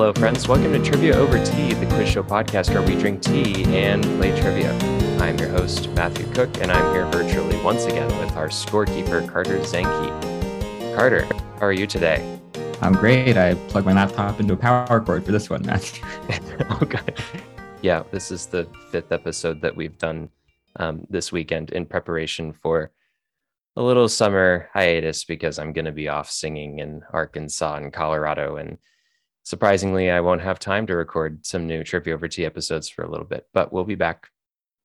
Hello, friends. Welcome to Trivia Over Tea, the quiz show podcast where we drink tea and play trivia. I'm your host, Matthew Cook, and I'm here virtually once again with our scorekeeper, Carter Zanke. Carter, how are you today? I'm great. I plugged my laptop into a power cord for this one, Matthew. okay. Yeah, this is the fifth episode that we've done um, this weekend in preparation for a little summer hiatus because I'm going to be off singing in Arkansas and Colorado. And surprisingly, I won't have time to record some new Trivia Over Tea episodes for a little bit, but we'll be back.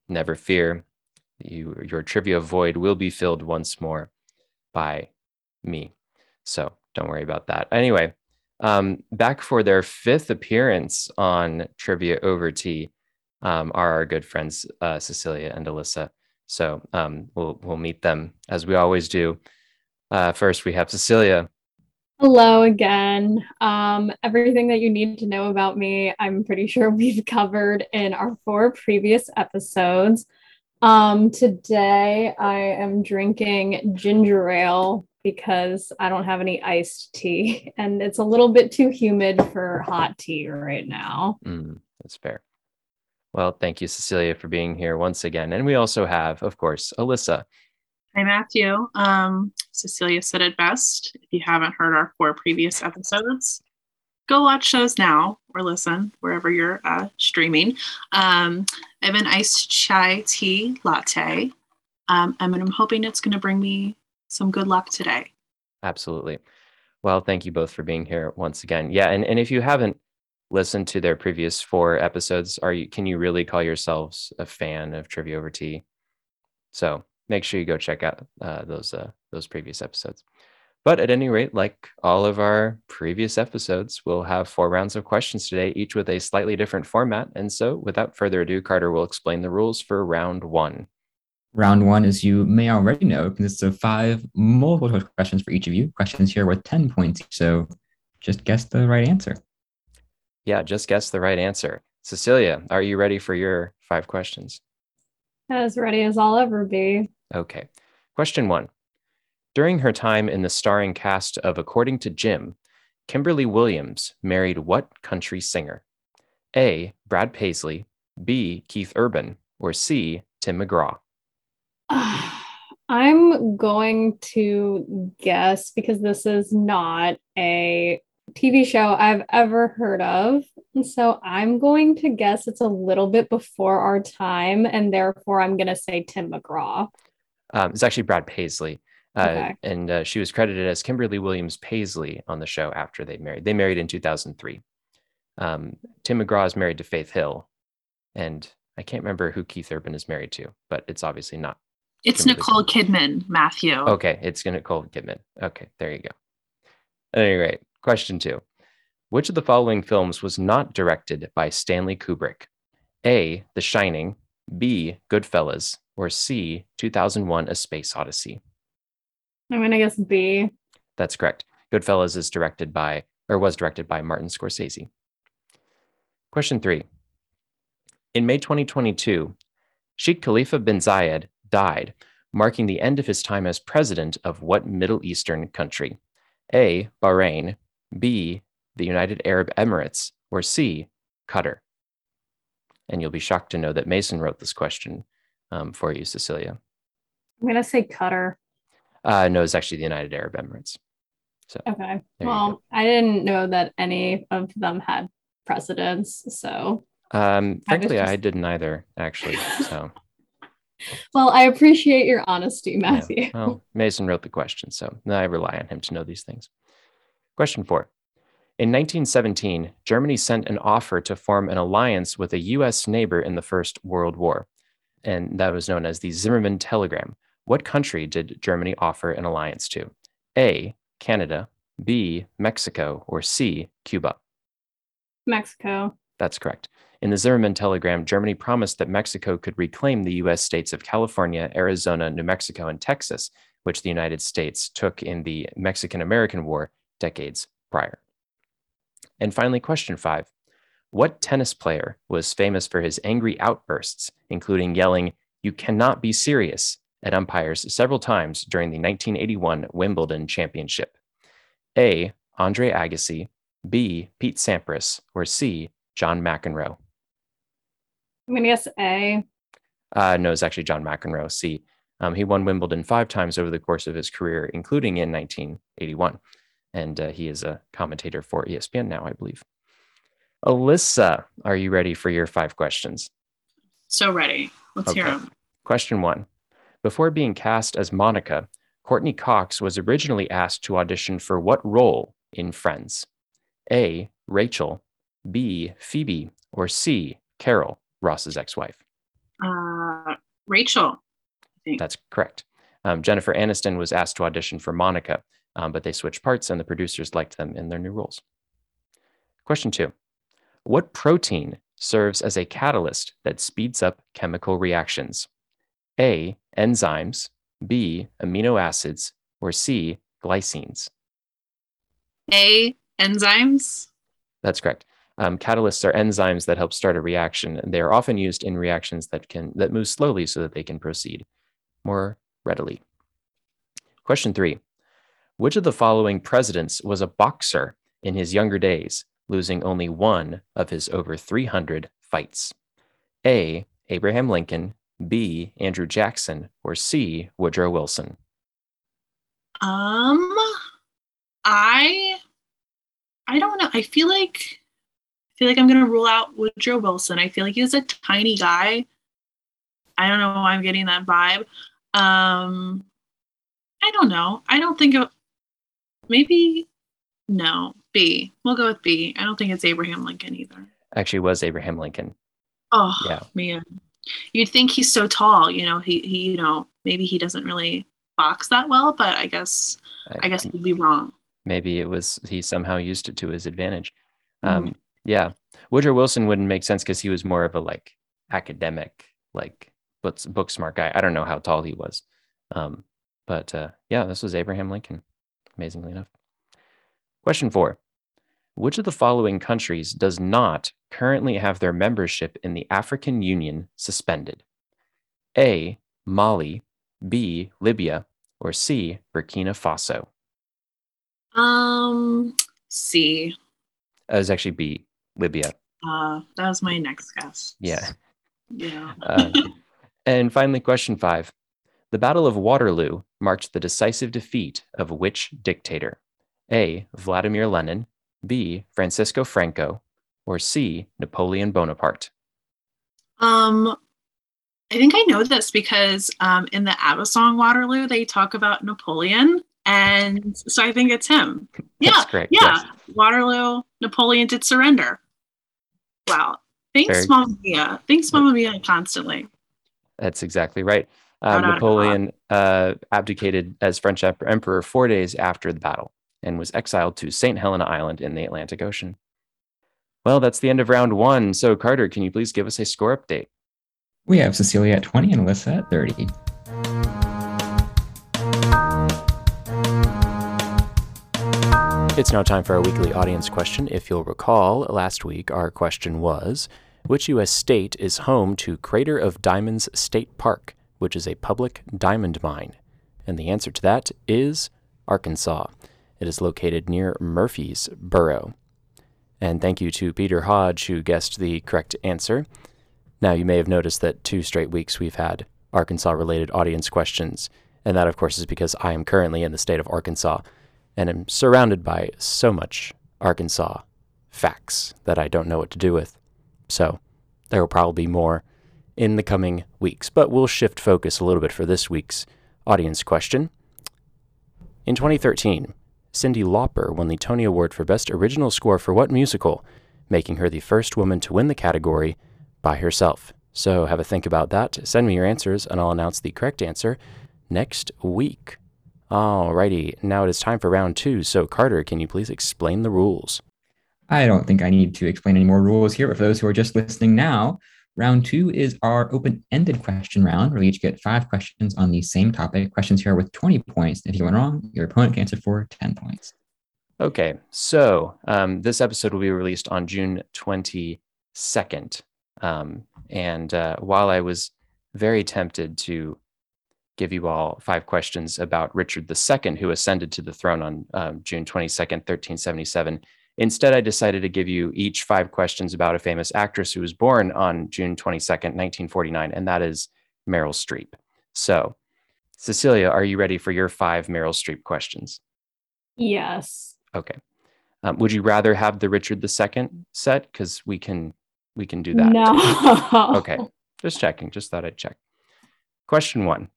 Never fear. You, your trivia void will be filled once more by me. So don't worry about that. Anyway, um, back for their fifth appearance on Trivia Over Tea um, are our good friends uh, Cecilia and Alyssa. So um, we'll we'll meet them as we always do. Uh, first, we have Cecilia. Hello again. Um, everything that you need to know about me, I'm pretty sure we've covered in our four previous episodes. Um, today, I am drinking ginger ale because I don't have any iced tea, and it's a little bit too humid for hot tea right now. Mm, that's fair. Well, thank you, Cecilia, for being here once again. And we also have, of course, Alyssa. Hi, Matthew. Um, Cecilia said it best. If you haven't heard our four previous episodes, go watch those now or listen wherever you're uh, streaming. Um, I have an iced chai tea latte, um, and I'm hoping it's going to bring me some good luck today. Absolutely. Well, thank you both for being here once again. Yeah, and, and if you haven't listened to their previous four episodes, are you can you really call yourselves a fan of Trivia Over Tea? So make sure you go check out uh, those uh, those previous episodes. But at any rate, like all of our previous episodes, we'll have four rounds of questions today, each with a slightly different format. And so, without further ado, Carter will explain the rules for round one. Round one, as you may already know, consists of five multiple choice questions for each of you. Questions here worth 10 points. So just guess the right answer. Yeah, just guess the right answer. Cecilia, are you ready for your five questions? As ready as I'll ever be. Okay. Question one. During her time in the starring cast of According to Jim, Kimberly Williams married what country singer? A. Brad Paisley, B. Keith Urban, or C. Tim McGraw? I'm going to guess because this is not a TV show I've ever heard of. And so I'm going to guess it's a little bit before our time, and therefore I'm going to say Tim McGraw. Um, it's actually Brad Paisley. Uh, okay. And uh, she was credited as Kimberly Williams Paisley on the show after they married. They married in 2003. Um, Tim McGraw is married to Faith Hill. And I can't remember who Keith Urban is married to, but it's obviously not. It's Kimberly Nicole Kidman, Matthew. Okay, it's Nicole Kidman. Okay, there you go. At any rate, Question two Which of the following films was not directed by Stanley Kubrick? A. The Shining, B. Goodfellas, or C. 2001 A Space Odyssey? I'm going to guess B. That's correct. Goodfellas is directed by, or was directed by Martin Scorsese. Question three. In May 2022, Sheikh Khalifa bin Zayed died, marking the end of his time as president of what Middle Eastern country? A. Bahrain, B, the United Arab Emirates, or C, Qatar? And you'll be shocked to know that Mason wrote this question um, for you, Cecilia. I'm going to say Qatar. Uh, no, it's actually the United Arab Emirates. So, okay. Well, I didn't know that any of them had presidents. So, um, frankly, I, just... I didn't either, actually. So, well, I appreciate your honesty, Matthew. Yeah. Well, Mason wrote the question, so I rely on him to know these things. Question four. In 1917, Germany sent an offer to form an alliance with a U.S. neighbor in the First World War, and that was known as the Zimmermann Telegram. What country did Germany offer an alliance to? A. Canada, B. Mexico, or C. Cuba? Mexico. That's correct. In the Zimmermann Telegram, Germany promised that Mexico could reclaim the U.S. states of California, Arizona, New Mexico, and Texas, which the United States took in the Mexican American War decades prior. And finally, question five What tennis player was famous for his angry outbursts, including yelling, You cannot be serious, at umpires several times during the 1981 Wimbledon Championship? A. Andre Agassi, B. Pete Sampras, or C. John McEnroe? I'm gonna guess A. Uh, no, it's actually John McEnroe. C. Um, he won Wimbledon five times over the course of his career, including in 1981. And uh, he is a commentator for ESPN now, I believe. Alyssa, are you ready for your five questions? So ready. Let's hear them. Question one Before being cast as Monica, Courteney Cox was originally asked to audition for what role in Friends? A. Rachel, B. Phoebe, or C. Carol, Ross's ex wife? Uh, Rachel. I think. That's correct. Um, Jennifer Aniston was asked to audition for Monica, um, but they switched parts and the producers liked them in their new roles. Question two What protein serves as a catalyst that speeds up chemical reactions? A. Enzymes, B. Amino acids, or C. Glycines? A. Enzymes. That's correct. Um, catalysts are enzymes that help start a reaction, and they are often used in reactions that can that move slowly so that they can proceed more readily. Question three: Which of the following presidents was a boxer in his younger days, losing only one of his over 300 fights? A. Abraham Lincoln, B. Andrew Jackson, or C. Woodrow Wilson? Um, I, I don't know. I feel like, I feel like I'm gonna rule out Woodrow Wilson. I feel like he's a tiny guy. I don't know why I'm getting that vibe. Um, I don't know. I don't think of maybe no B. We'll go with B. I don't think it's Abraham Lincoln either. Actually, was Abraham Lincoln. Oh Yeah. man, you'd think he's so tall. You know, he he you know maybe he doesn't really box that well, but I guess I guess we'd be wrong. maybe it was he somehow used it to his advantage. Um, yeah, Woodrow Wilson wouldn't make sense because he was more of a like academic, like book, book smart guy. I don't know how tall he was, um, but uh, yeah, this was Abraham Lincoln. Amazingly enough. Question four: Which of the following countries does not currently have their membership in the African Union suspended? A. Mali, B. Libya, or C. Burkina Faso? Um, C. That was actually B. Libya. Uh, that was my next guess. Yeah. Yeah. Uh, and finally, question five. The Battle of Waterloo marked the decisive defeat of which dictator? A. Vladimir Lenin, B. Francisco Franco, or C. Napoleon Bonaparte? Um, I think I know this because um, in the ABBA song Waterloo, they talk about Napoleon, and so I think it's him. Yeah, yeah. yes. Waterloo, Napoleon did surrender. Wow. Thanks, Very- Mamma Mia. Thanks, Mamma Mia, constantly. That's exactly right. Um, Shout out to Napoleon uh, abdicated as French emperor four days after the battle and was exiled to St. Helena Island in the Atlantic Ocean. Well, that's the end of round one. So, Carter, can you please give us a score update? We have Cecilia at 20 and Alyssa at 30. It's now time for our weekly audience question. If you'll recall, last week our question was Which U.S. state is home to Crater of Diamonds State Park, which is a public diamond mine? And the answer to that is Arkansas. It is located near Murfreesboro. And thank you to Peter Hodge, who guessed the correct answer. Now, you may have noticed that two straight weeks we've had Arkansas related audience questions. And that, of course, is because I am currently in the state of Arkansas and am surrounded by so much Arkansas facts that I don't know what to do with. So there will probably be more in the coming weeks, but we'll shift focus a little bit for this week's audience question. In 2013, Cyndi Lauper won the Tony Award for Best Original Score for what musical, making her the first woman to win the category by herself. So have a think about that. Send me your answers, and I'll announce the correct answer next week. Alrighty, now it is time for round two. So, Carter, can you please explain the rules? I don't think I need to explain any more rules here, but for those who are just listening now, round two is our open ended question round where we each get five questions on the same topic. Questions here with 20 points. If you went wrong, your opponent can answer for 10 points. Okay, so um, this episode will be released on June 22nd. Um, and uh, while I was very tempted to give you all five questions about Richard II, who ascended to the throne on um, June 22nd, 1377, Instead, I decided to give you each five questions about a famous actress who was born on June 22nd, 1949, and that is Meryl Streep. So, Cecilia, are you ready for your five Meryl Streep questions? Yes. Okay. Um, would you rather have the Richard II set? Because we can we can do that. No. Okay. Just checking. Just thought I'd check. Question one.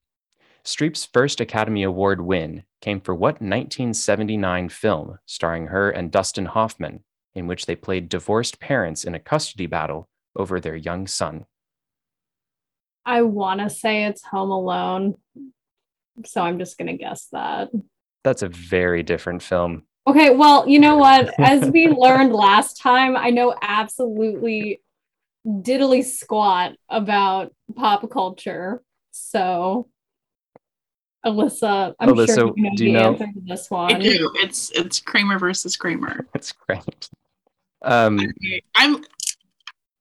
Streep's first Academy Award win came for what 1979 film starring her and Dustin Hoffman, in which they played divorced parents in a custody battle over their young son? I want to say it's Home Alone. So I'm just going to guess that. That's a very different film. Okay, well, you know what? As we learned last time, I know absolutely diddly squat about pop culture. So, Alyssa, I'm Alyssa, sure you know do the you know- answer to this one. I one. do. It's it's Kramer versus Kramer. That's great. Um, I'm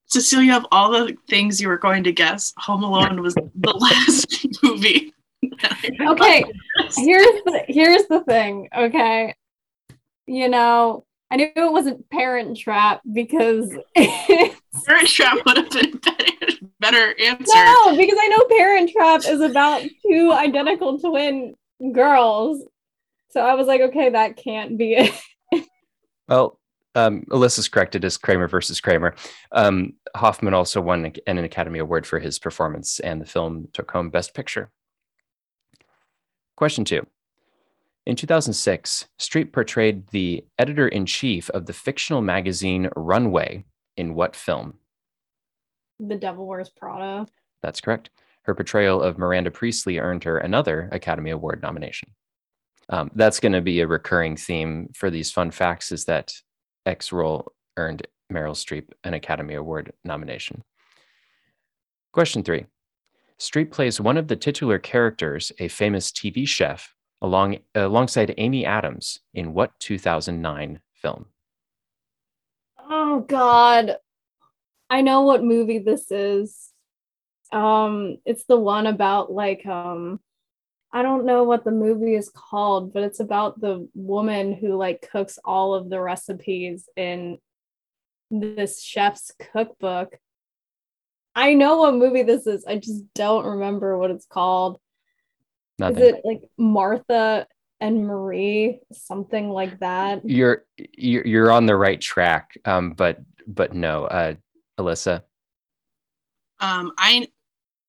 Cecilia. Of all the things you were going to guess, Home Alone was the last movie. Okay, here's the here's the thing. Okay, you know, I knew it wasn't Parent Trap because Parent Trap would have been better, better answer. no, because I know Parent Trap is about two identical twin girls. So I was like, okay, that can't be it. well, um, Alyssa's correct. It is Kramer versus Kramer. Um, Hoffman also won an an Academy Award for his performance, and the film took home Best Picture. Question two. In 2006, Streep portrayed the editor in chief of the fictional magazine Runway in what film? The Devil Wears Prada. That's correct. Her portrayal of Miranda Priestly earned her another Academy Award nomination. Um, that's going to be a recurring theme for these fun facts is that X role earned Meryl Streep an Academy Award nomination. Question three. Streep plays one of the titular characters, a famous TV chef, along alongside Amy Adams in what 2009 film? Oh God. I know what movie this is. Um, it's the one about like um I don't know what the movie is called, but it's about the woman who like cooks all of the recipes in this chef's cookbook. I know what movie this is. I just don't remember what it's called. Nothing. Is it like Martha and Marie, something like that? you're you're you're on the right track, um, but but no, uh, Alyssa. Um, I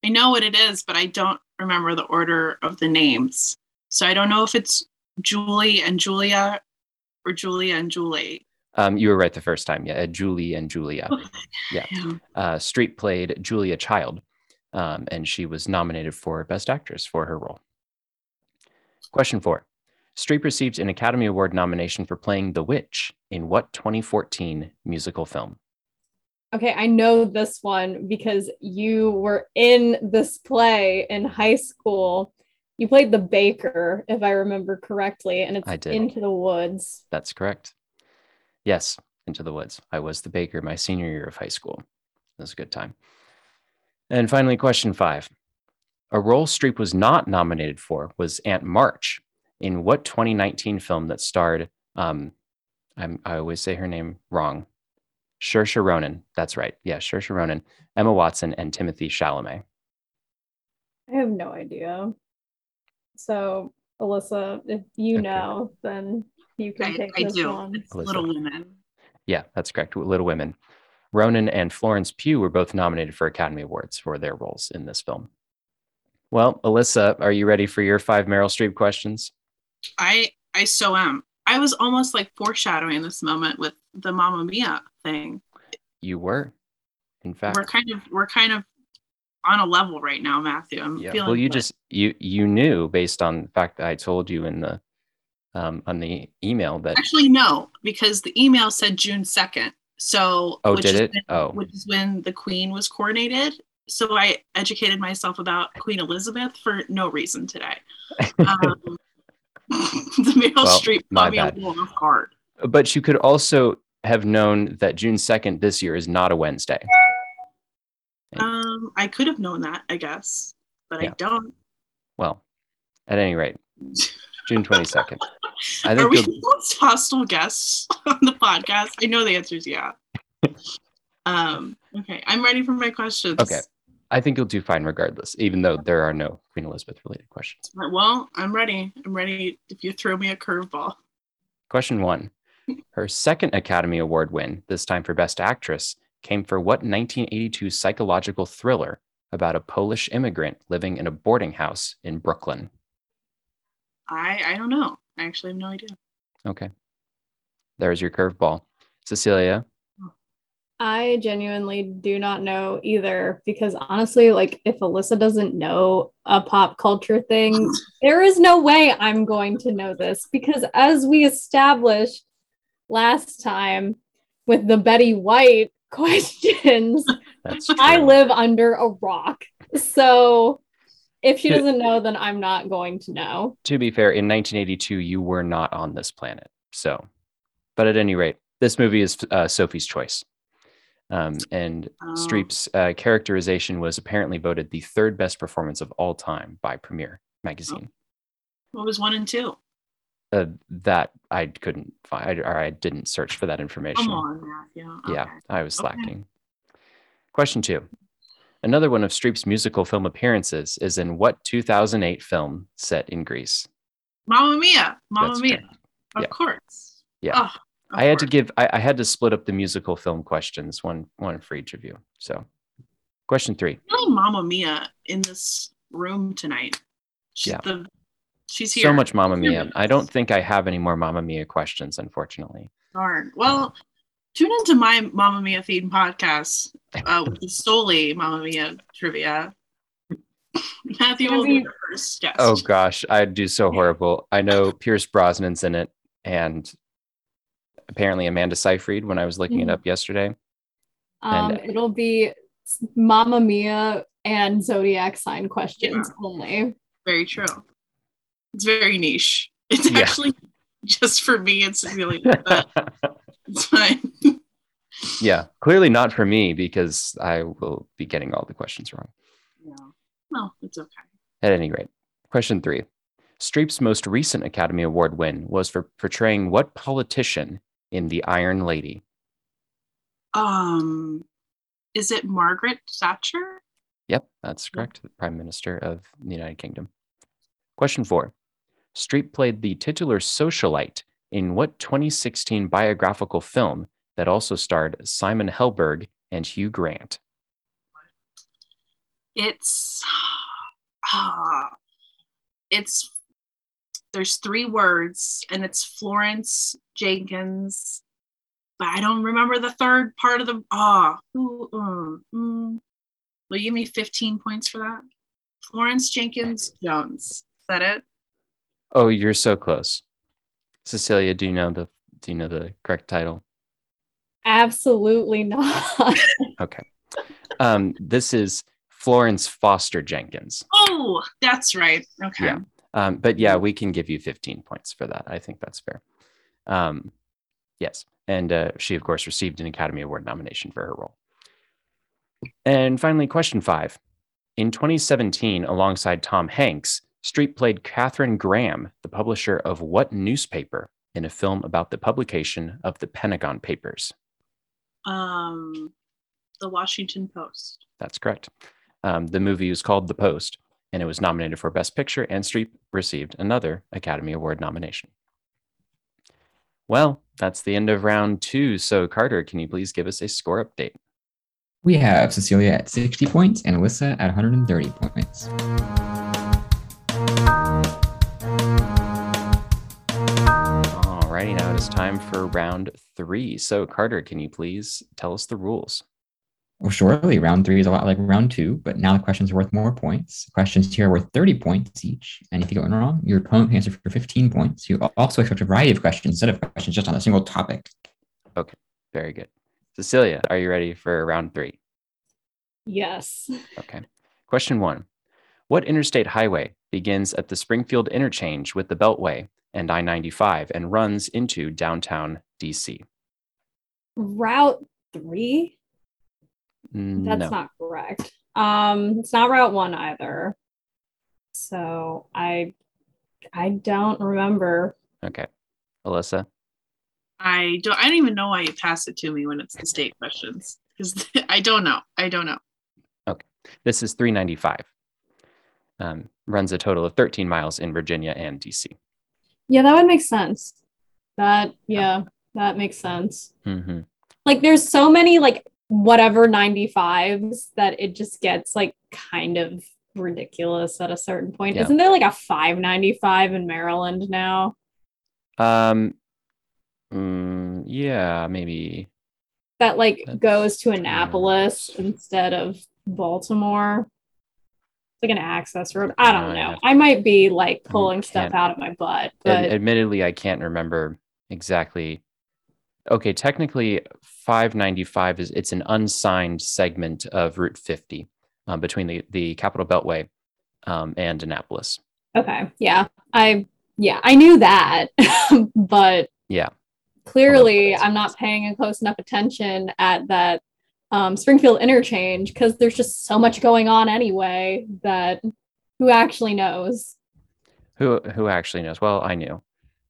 I know what it is, but I don't remember the order of the names. So I don't know if it's Julie and Julia or Julia and Julie. Um, you were right the first time. Yeah, Julie and Julia. Yeah. Yeah. Uh, Streep played Julia Child, um, and she was nominated for Best Actress for her role. Question four. Streep received an Academy Award nomination for playing the witch in what 2014 musical film? Okay, I know this one because you were in this play in high school. You played the baker, if I remember correctly, and it's I. Into the Woods. That's correct. Yes, Into the Woods. I was the baker my senior year of high school. It was a good time. And finally, question five. A role Streep was not nominated for was Aunt March in what 2019 film that starred, um, I'm, I always say her name wrong, Saoirse Ronan. That's right. Yeah, Saoirse Ronan, Emma Watson, and Timothy Chalamet. I have no idea. So, Alyssa, if you Okay. know, then you can I, take I this do. one. It's Alyssa. Little Women. Yeah, that's correct. Little Women. Ronan and Florence Pugh were both nominated for Academy Awards for their roles in this film. Well, Alyssa, are you ready for your five Meryl Streep questions? I I so am. I was almost like foreshadowing this moment with the Mamma Mia thing. You were, in fact. We're kind of we're kind of on a level right now, Matthew. I'm yeah. feeling Well, you good. just you you knew based on the fact that I told you in the um on the email that actually no, because the email said June second. So Oh, which did is it? when- Oh. which is when the Queen was coronated. So I educated myself about Queen Elizabeth for no reason today. Um, the Meryl Well, Streep my caught me bad. off guard. but you could also have known that June 2nd this year is not a Wednesday. Um, I could have known that, I guess, but Yeah. I don't. Well, at any rate, June 22nd. I Are we the most hostile guests on the podcast? I know the answer is yeah. um, okay, I'm ready for my questions. Okay. I think you'll do fine regardless, even though there are no Queen Elizabeth related questions. Uh, well, I'm ready. I'm ready if you throw me a curveball. Question one. Her second Academy Award win, this time for Best Actress, came for what 1982 psychological thriller about a Polish immigrant living in a boarding house in Brooklyn? I I don't know. I actually have no idea. Okay. There's your curveball. Cecilia, I genuinely do not know either because honestly, like if Alyssa doesn't know a pop culture thing, there is no way I'm going to know this because as we established last time with the Betty White questions. I live under a rock. So if she doesn't know, then I'm not going to know. to be fair, in 1982, you were not on this planet. So, but at any rate, this movie is uh, Sophie's Choice. Um, and Oh. Streep's uh, characterization was apparently voted the third best performance of all time by Premiere magazine. What was one and two? Uh, that I couldn't find, or I didn't search for that information. Come on, Matthew. Yeah, Okay. I was Okay. slacking. Question two. Another one of Streep's musical film appearances is in what 2008 film set in Greece? Mamma Mia. Mamma Mia. correct. Of Yeah. course. Yeah. Oh, of I had to give I, I had to split up the musical film questions, one one for each of you. So question three. really Mamma Mia in this room tonight. She's Yeah. the she's here. So much Mamma Mia. I don't think I have any more Mamma Mia questions, unfortunately. Darn. Well, tune into my Mamma Mia themed podcast, uh, which is solely Mamma Mia trivia. Matthew will be the first guest. Oh gosh, I'd do so horrible. I know Pierce Brosnan's in it, and apparently Amanda Seyfried when I was looking it Mhm. up yesterday. Um, And- it'll be Mamma Mia and zodiac sign questions only. Very true. It's very niche. It's Yeah. actually just for me and Cecilia. but it's fine. yeah, clearly not for me because I will be getting all the questions wrong. No, no, it's okay. At any rate, question three. Streep's most recent Academy Award win was for portraying what politician in The Iron Lady? Um, is it Margaret Thatcher? Yep, that's correct. The Prime Minister of the United Kingdom. Question four. Streep played the titular socialite in what 2016 biographical film that also starred Simon Helberg and Hugh Grant? It's ah, it's there's three words and it's Florence Jenkins, but I don't remember the third part of the ah. who um, mm. Will you give me 15 points for that? Florence Jenkins Jones. Is that it? Oh, you're so close. Cecilia, do you know the do you know the correct title? Absolutely not. Okay. Um, this is Florence Foster Jenkins. Oh, that's right. Okay. Yeah. Um, but yeah, we can give you 15 points for that. I think that's fair. Um, yes. And uh, she, of course, received an Academy Award nomination for her role. And finally, question five. In 2017, alongside Tom Hanks, Streep played Katharine Graham, the publisher of what newspaper, in a film about the publication of the Pentagon Papers? Um, the Washington Post. That's correct. Um, the movie is called The Post, and it was nominated for Best Picture, and Streep received another Academy Award nomination. Well, that's the end of round two. So, Carter, can you please give us a score update? We have Cecilia at 60 points and Alyssa at 130 points. Alrighty, now it is time for round three. So, Carter, can you please tell us the rules? Well, surely round three is a lot like round two, but now the questions are worth more points. Questions here are worth 30 points each. And if you get one wrong, your opponent can answer for 15 points. You also expect a variety of questions instead of questions just on a single topic. Okay, very good. Cecilia, are you ready for round three? yes. Okay. Question one What interstate highway begins at the Springfield interchange with the Beltway and I 95 and runs into downtown DC? Route three? That's no. not correct. Um, it's not Route one either. So I I don't remember Okay. Alyssa? I don't. I don't even know why you pass it to me when it's the state questions because I don't know. I don't know. Okay, this is 395. Um, runs a total of 13 miles in Virginia and DC. Yeah, that would make sense. That yeah, that makes sense. hmm Like there's so many like whatever 95s that it just gets like kind of ridiculous at a certain point. Yeah. Isn't there like a 595 in Maryland now? Um, mm, yeah, maybe. That like That's goes to. Annapolis instead of Baltimore. It's like an access road. I don't Uh, know. I might be like pulling stuff out of my butt, Ad- but admittedly, I can't remember exactly. Okay, technically, 595 is it's an unsigned segment of Route 50 um, between the the Capital Beltway um, and Annapolis. okay. Yeah. I yeah, I knew that. but Yeah. clearly I'm not paying close enough attention at that um, Springfield interchange because there's just so much going on anyway that who actually knows? Who who actually knows? Well, I knew.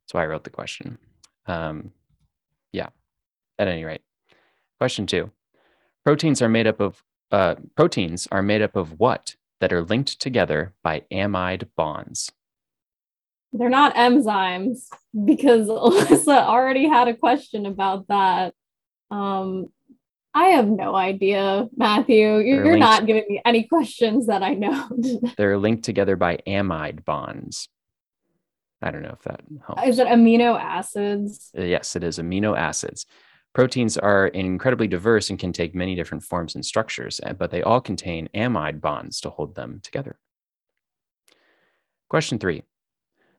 That's why I wrote the question. Um. At any rate, question two: Proteins are made up of uh, proteins are made up of what that are linked together by amide bonds? They're not enzymes because Alyssa already had a question about that. Um, I have no idea, Matthew. You're, linked- not giving me any questions that I know. They're linked together by amide bonds. I don't know if that helps. Is it amino acids? Yes, it is amino acids. Proteins are incredibly diverse and can take many different forms and structures, uh, but they all contain amide bonds to hold them together. Question three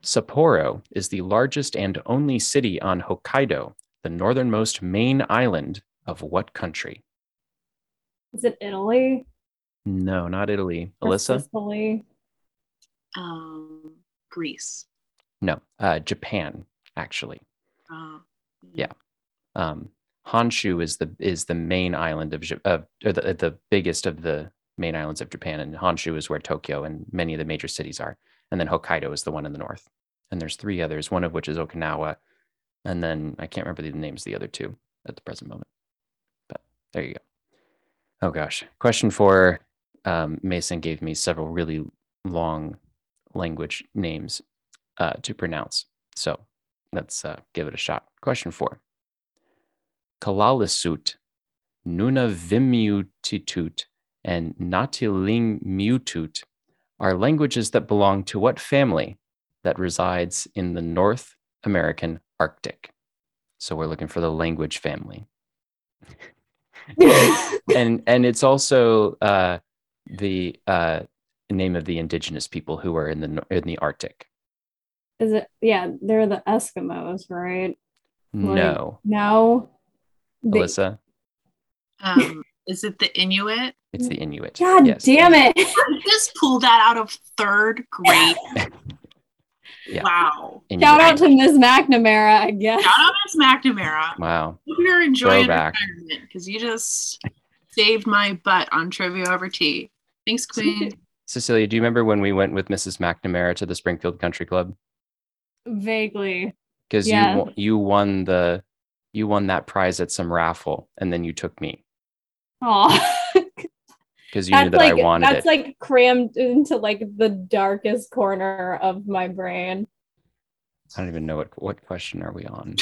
Sapporo is the largest and only city on Hokkaido, the northernmost main island of what country? Is it Italy? No, not Italy. Or Alyssa? Sicily? Um, Greece. No, uh, Japan, actually. Uh, Yeah. um, Honshu is the is the main island of of or the, the biggest of the main islands of Japan, and Honshu is where Tokyo and many of the major cities are, and then Hokkaido is the one in the north, and there's three others, one of which is Okinawa, and then I can't remember the names of the other two at the present moment, but there you go. Oh gosh, question four. Um, Mason gave me several really long language names uh, to pronounce, so let's uh, give it a shot. Question four. Kalaallisut, Nunavimmiutitut, and Natilingmutut are languages that belong to what family that resides in the North American Arctic? So we're looking for the language family. and and it's also uh, the uh, name of the indigenous people who are in the in the Arctic. Is it? Yeah, they're the Eskimos, right? Like- No, No. They- Alyssa, Um, is it the Inuit? it's the Inuit. God Yes. damn it. I just pulled that out of third grade. Yeah. Wow. Inuit. Shout out to Ms. McNamara, I guess. Shout out to Miss McNamara. Wow. Hope you're enjoying Throwback. retirement because you just saved my butt on trivia over tea. Thanks, Queen. Cecilia, do you remember when we went with Mrs. McNamara to the Springfield Country Club? Vaguely. Because Yeah. you you won the you won that prize at some raffle, and then you took me Oh, because you knew that like I wanted that's it. like crammed into like the darkest corner of my brain. I don't even know what what question are we on.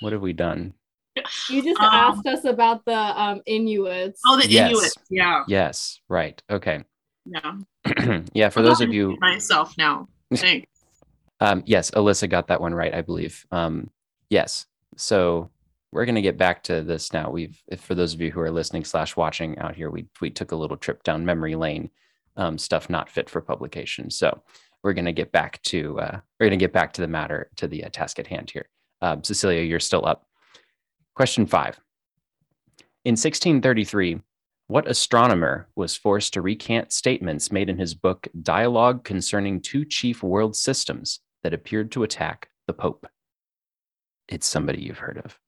what have we done? You just Um, asked us about the um Inuits. Oh, the Yes. Inuit. Yeah. Yes, right. Okay. Yeah. yeah, for I'm those of you myself now. Thanks. Um, yes, Alyssa got that one right, I believe. Um, yes. So we're gonna get back to this now. We've, for those of you who are listening slash watching out here, we we took a little trip down memory lane, um, stuff not fit for publication. So we're gonna get back to uh, we're gonna get back to the matter to the uh, task at hand here. Um, Cecilia, you're still up. Question five. In 1633, what astronomer was forced to recant statements made in his book Dialogue Concerning Two Chief World Systems that appeared to attack the Pope? It's somebody you've heard of.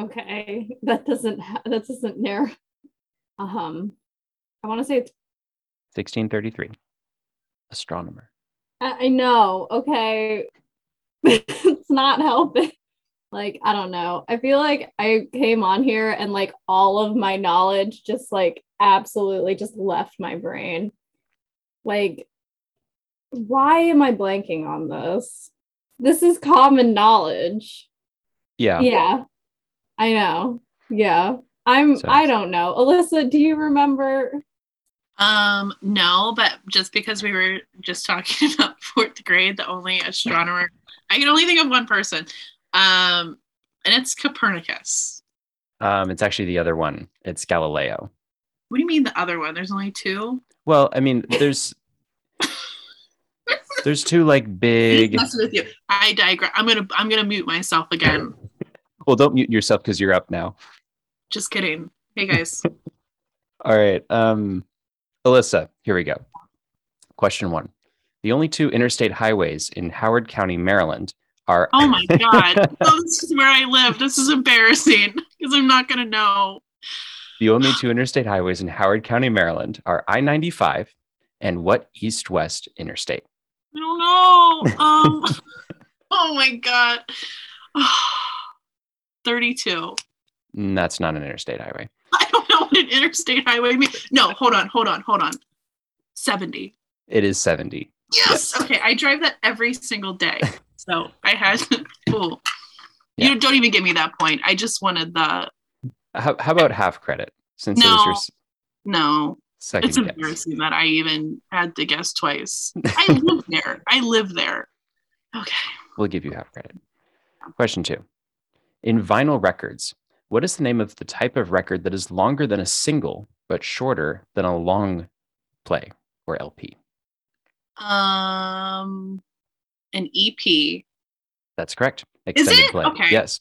Okay, that doesn't ha- that doesn't narrow. Um, I want to say it's. 1633. Astronomer. I I know. Okay, it's not helping. Like, I don't know. I feel like I came on here and like all of my knowledge just like absolutely just left my brain. Like, why am I blanking on this? This is common knowledge. Yeah. Yeah. I know. Yeah. I'm So- I don't know. Alyssa, do you remember? Um, no, but just because we were just talking about fourth grade, the only astronomer I can only think of one person. Um, and it's Copernicus. Um, it's actually the other one. It's Galileo. What do you mean the other one? There's only two? Well, I mean, there's there's two like big. With you. I digress. I'm gonna I'm gonna mute myself again. Well, don't mute yourself because you're up now. Just kidding. Hey guys. All right. Um, Alyssa, here we go. Question one. The only two interstate highways in Howard County, Maryland are Oh my god. oh, this is where I live. This is embarrassing because I'm not gonna know. the only two interstate highways in Howard County, Maryland are I 95 and what east west interstate? I don't know. Um oh my god. 32. Mm, That's not an interstate highway. I don't know what an interstate highway means. No, hold on, hold on, hold on. 70. It is 70. Yes. Okay, I drive that every single day. So I had ooh. Yeah. You don't even give me that point. I just wanted the How, how about half credit since it was your No. no. second It's guess? embarrassing that I even had to guess twice. I live there. I live there. Okay. We'll give you half credit. Question two. In vinyl records, what is the name of the type of record that is longer than a single but shorter than a long play or LP? Um an EP. That's correct. Extended play. Okay. Yes.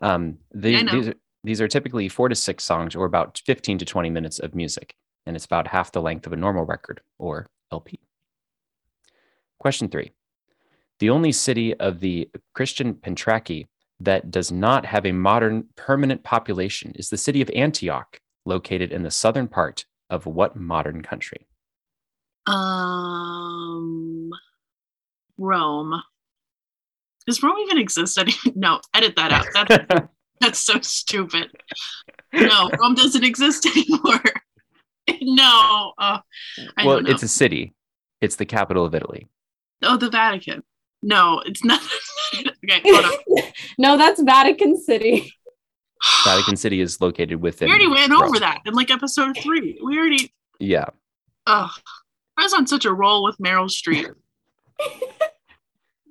Um, the, these, are, these are typically four to six songs or about 15 to 20 minutes of music, and it's about half the length of a normal record or LP. Question three. The only city of the Christian Pentarchy that does not have a modern permanent population is the city of Antioch, located in the southern part of what modern country? Um Rome. Does Rome even exist? No, edit that out. That's that's so stupid. No, Rome doesn't exist anymore. no. Uh, I well, it's a city. It's the capital of Italy. oh, the Vatican. No, it's not. okay, hold on. no, that's Vatican City. Vatican City is located within. We already went Rome. over that in like episode three. We already. Yeah. Oh, I was on such a roll with Meryl Streep.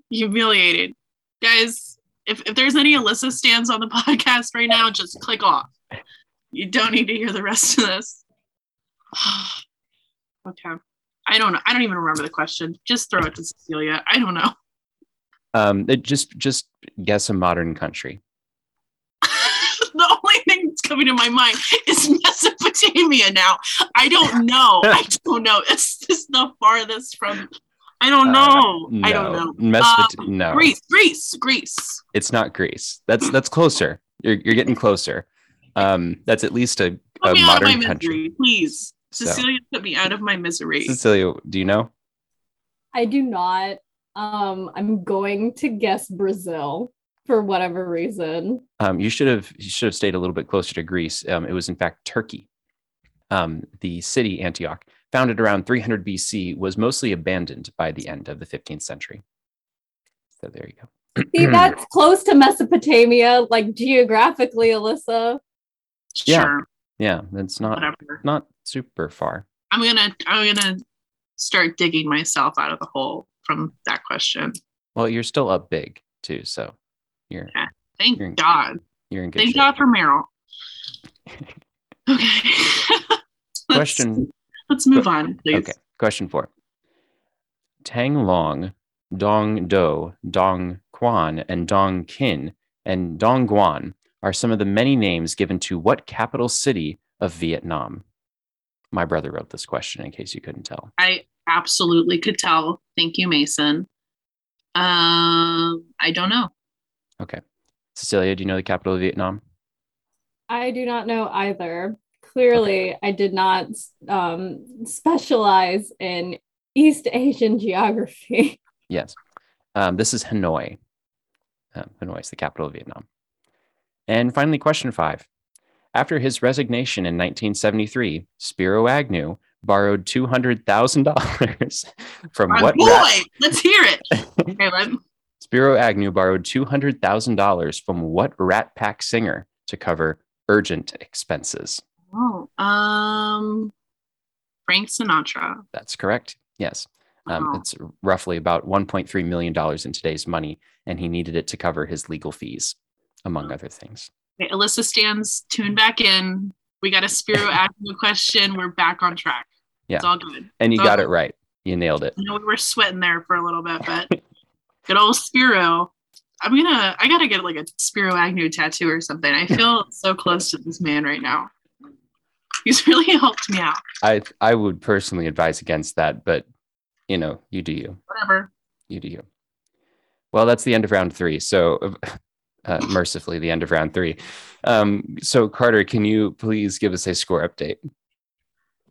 Humiliated, guys. If if there's any Alyssa stands on the podcast right now, just click off. You don't need to hear the rest of this. okay. I don't know. I don't even remember the question. Just throw it to Cecilia. I don't know. Um, it just just guess a modern country. the only thing that's coming to my mind is Mesopotamia now. I don't know. I don't know. It's just the farthest from. I don't Uh, know. I don't know. Mesopot- no, Greece, Greece, Greece. it's not Greece. That's that's closer. You're you're getting closer. Um, that's at least a, Put a me out of my modern misery, country. please. So, Cecilia put me out of my misery. Cecilia, do you know? I do not. Um, I'm going to guess Brazil for whatever reason. Um, you should have you should have stayed a little bit closer to Greece. Um, it was in fact Turkey. Um, the city Antioch, founded around 300 BC, was mostly abandoned by the end of the 15th century. So there you go. See, that's close to Mesopotamia, like geographically, Alyssa. Yeah. Sure, Yeah, that's not whatever. not super far. I'm gonna I'm gonna start digging myself out of the hole from that question. Well, you're still up big too, so you're Yeah. Thank You're in- God. you're in good Thank shape. God for Meryl. Okay. Let's- Question Let's move on, please. Okay. Question four. Tang Long, Dong Do, Dong Quan, and Dong Kin, and Dong Guan are some of the many names given to what capital city of Vietnam? My brother wrote this question in case you couldn't tell. I absolutely could tell. Thank you, Mason. Um, I don't know. Okay. Cecilia, do you know the capital of Vietnam? I do not know either. Clearly, I did not um, specialize in East Asian geography. Yes. Um, this is Hanoi. Uh, Hanoi is the capital of Vietnam. And finally, question five. After his resignation in 1973, Spiro Agnew borrowed $200,000 from My what boy, let's hear it. Caleb. Spiro Agnew borrowed $200,000 from what Rat Pack singer to cover urgent expenses? Oh, um, Frank Sinatra. That's correct. Yes. Um. It's roughly about $1.3 million in today's money, and he needed it to cover his legal fees, among other things. Okay, Alyssa stands tuned back in. We got a Spiro asking a question. We're back on track. Yeah. It's all good. And you It's got it good. right. You nailed it. I know we were sweating there for a little bit, but good old Spiro. I'm gonna, I gotta get like a Spiro Agnew tattoo or something. I feel so close to this man right now. He's really helped me out. I I would personally advise against that, but you know, you do you. Whatever. You do you. Well, that's the end of round three. So, uh, mercifully, the end of round three. Um, so, Carter, can you please give us a score update?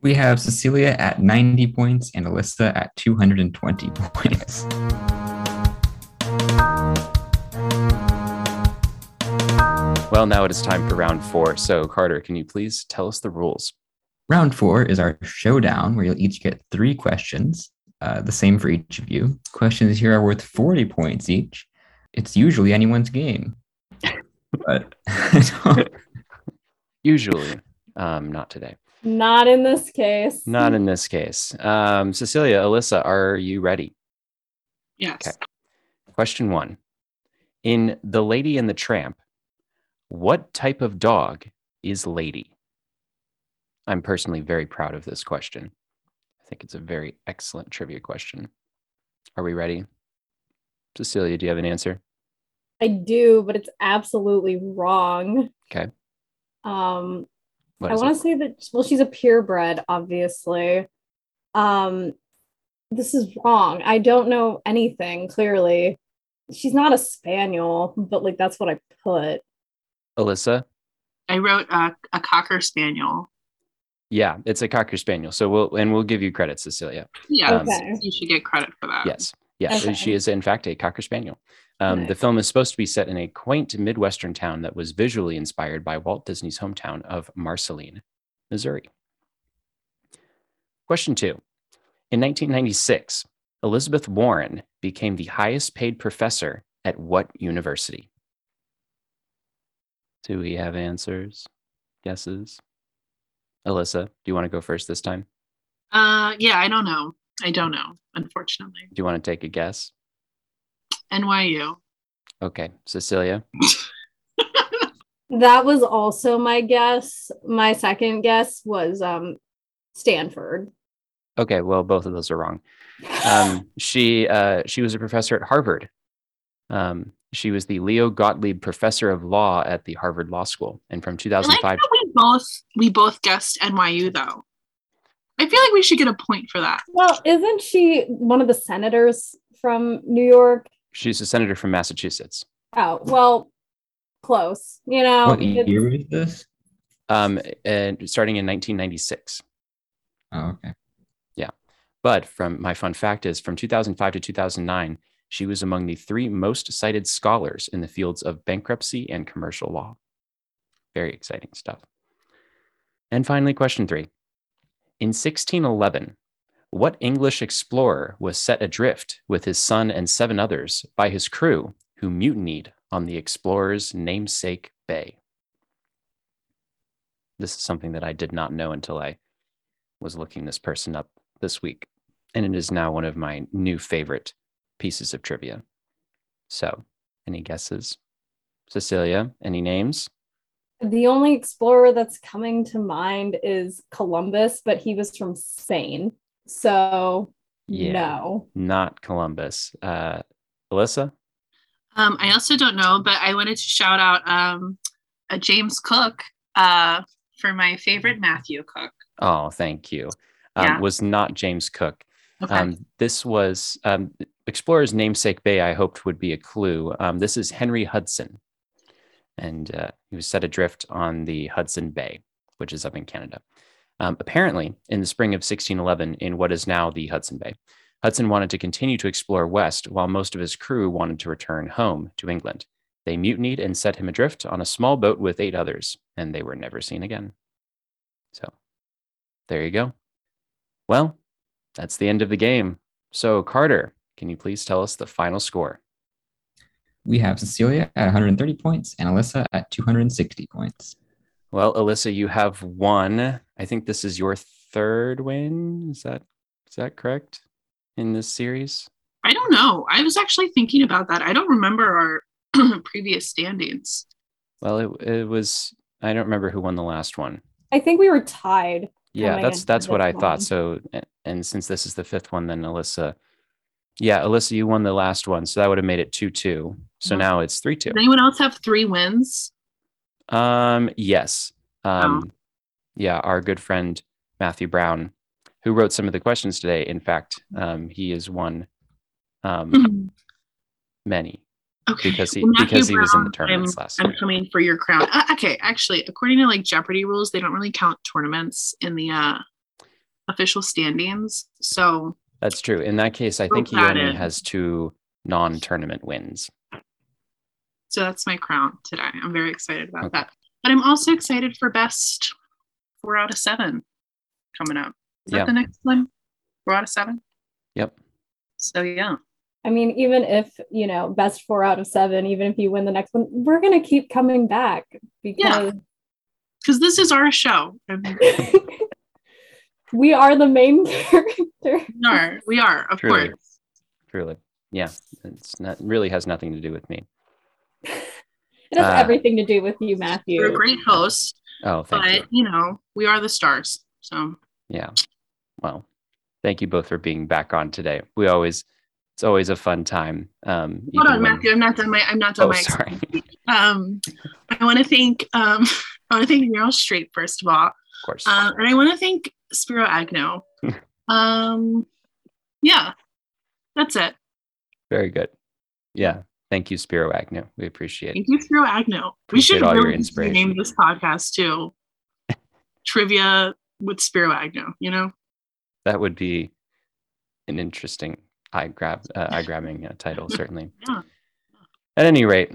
We have Cecilia at 90 points and Alyssa at 220 points. Well, now it is time for round four. So, Carter, can you please tell us the rules? Round four is our showdown where you'll each get three questions, uh, the same for each of you. Questions here are worth 40 points each. It's usually anyone's game. But Usually, um, not today. Not in this case. Not in this case. Um, Cecilia, Alyssa, are you ready? Yes. Okay. Question one In The Lady and the Tramp, what type of dog is Lady? I'm personally very proud of this question. I think it's a very excellent trivia question. Are we ready? Cecilia, do you have an answer? I do, but it's absolutely wrong. Okay. Um, What I want to say that well, she's a purebred, obviously. Um, this is wrong. I don't know anything clearly. She's not a spaniel, but like that's what I put. Alyssa? I wrote a, a cocker spaniel. Yeah, it's a cocker spaniel. So we'll and we'll give you credit, Cecilia. Yeah, Okay. you should get credit for that. Yes. Yes, Okay. she is in fact a cocker spaniel. Um, The film is supposed to be set in a quaint Midwestern town that was visually inspired by Walt Disney's hometown of Marceline, Missouri. Question two. In 1996, Elizabeth Warren became the highest paid professor at what university? Do we have answers? Guesses? Alyssa, do you want to go first this time? Uh, yeah, I don't know. I don't know, unfortunately. Do you want to take a guess? NYU. Okay, Cecilia. That was also my guess. My second guess was um Stanford. Okay, well, both of those are wrong. Um, she uh, she was a professor at Harvard. Um, she was the Leo Gottlieb Professor of Law at the Harvard Law School, and from I like 2005. we both we both guessed NYU though. I feel like we should get a point for that. Well, isn't she one of the senators from New York? She's a senator from Massachusetts. Oh, well, close. You know, what it's- year was this? Um, and starting in 1996. Oh, okay. Yeah. But from my fun fact is from 2005 to 2009, she was among the three most cited scholars in the fields of bankruptcy and commercial law. Very exciting stuff. And finally, question three. In 1611, what English explorer was set adrift with his son and seven others by his crew who mutinied on the explorer's namesake bay? This is something that I did not know until I was looking this person up this week, and it is now one of my new favorite pieces of trivia. So, any guesses? Cecilia, any names? The only explorer that's coming to mind is Columbus, but he was from Spain. So, Yeah. no. Not Columbus. Uh, Alyssa? Um, I also don't know, but I wanted to shout out um, a James Cook uh, for my favorite Matthew Cook. Oh, thank you. Um, Yeah. Was not James Cook. Okay. Um, this was um, Explorer's namesake bay, I hoped would be a clue. Um, this is Henry Hudson. And uh, he was set adrift on the Hudson Bay, which is up in Canada. Um, apparently, in the spring of 1611, in what is now the Hudson Bay, Hudson wanted to continue to explore west, while most of his crew wanted to return home to England. They mutinied and set him adrift on a small boat with eight others, and they were never seen again. So, there you go. Well, that's the end of the game. So, Carter, can you please tell us the final score? We have Cecilia at 130 points and Alyssa at 260 points. Well, Alyssa, you have won. I think this is your third win. Is that is that correct in this series? I don't know. I was actually thinking about that. I don't remember our previous standings. Well, it it was. I don't remember who won the last one. I think we were tied. Yeah, that's that's what I one. thought. So, a- and since this is the fifth one, then Alyssa, yeah, Alyssa, you won the last one, so that would have made it two two. So now it's three two. Does anyone else have three wins? Um, yes. Oh. Um, yeah, our good friend Matthew Brown, who wrote some of the questions today. In fact, um, he has won um many Okay. because he Well, because he was in the tournaments I'm, last I'm year. coming for your crown. Uh, okay, actually, according to like Jeopardy rules, they don't really count tournaments in the uh, official standings. So That's true. In that case, I think he only in. has two non-tournament wins. So that's my crown today. I'm very excited about Okay. that. But I'm also excited for best four out of seven coming up. Is Yeah. that the next one? Four out of seven? Yep. So yeah. I mean, even if, you know, best four out of seven, even if you win the next one, we're going to keep coming back because Because this is our show. And we are the main character. we are. We are, of Truly. course. Truly, yeah. It's not really has nothing to do with me. It has Uh, everything to do with you, Matthew. You're a great host, Oh, thank but you. you know, we are the stars. So Yeah. Well, thank you both for being back on today. We always, it's always a fun time. Um, hold on, when- Matthew. I'm not done my I'm not done Oh, my sorry. um I want to thank um I want to thank Meryl Streep first of all. Of course. Um, and I want to thank Spiro Agnew. um, yeah, that's it. Very good. Yeah. Thank you, Spiro Agnew. We appreciate it. Thank you, Spiro Agnew. We should all your inspiration. name this podcast too. Trivia with Spiro Agnew, You know, That would be an interesting eye grab, uh, eye grabbing uh, title, certainly. Yeah. At any rate,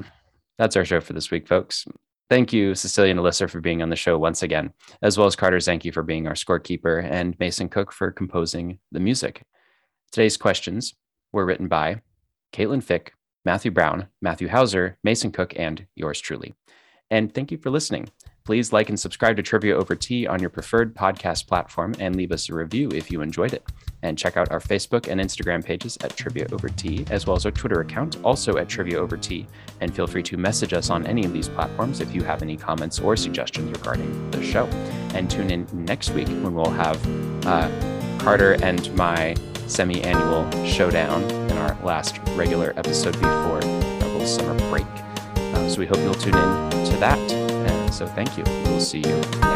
that's our show for this week, folks. Thank you, Cecilia and Alyssa, for being on the show once again, as well as Carter Zanke for being our scorekeeper and Mason Cook for composing the music. Today's questions were written by Caitlin Fick, Matthew Brown, Matthew Hauser, Mason Cook, and yours truly. And thank you for listening. Please like and subscribe to Trivia Over Tea on your preferred podcast platform and leave us a review if you enjoyed it. And check out our Facebook and Instagram pages at Trivia Over Tea, as well as our Twitter account, also at Trivia Over Tea. And feel free to message us on any of these platforms if you have any comments or suggestions regarding the show. And tune in next week when we'll have uh, Carter and my semi annual showdown in our last regular episode before little summer break. Uh, so we hope you'll tune in to that. So thank you. We'll see you.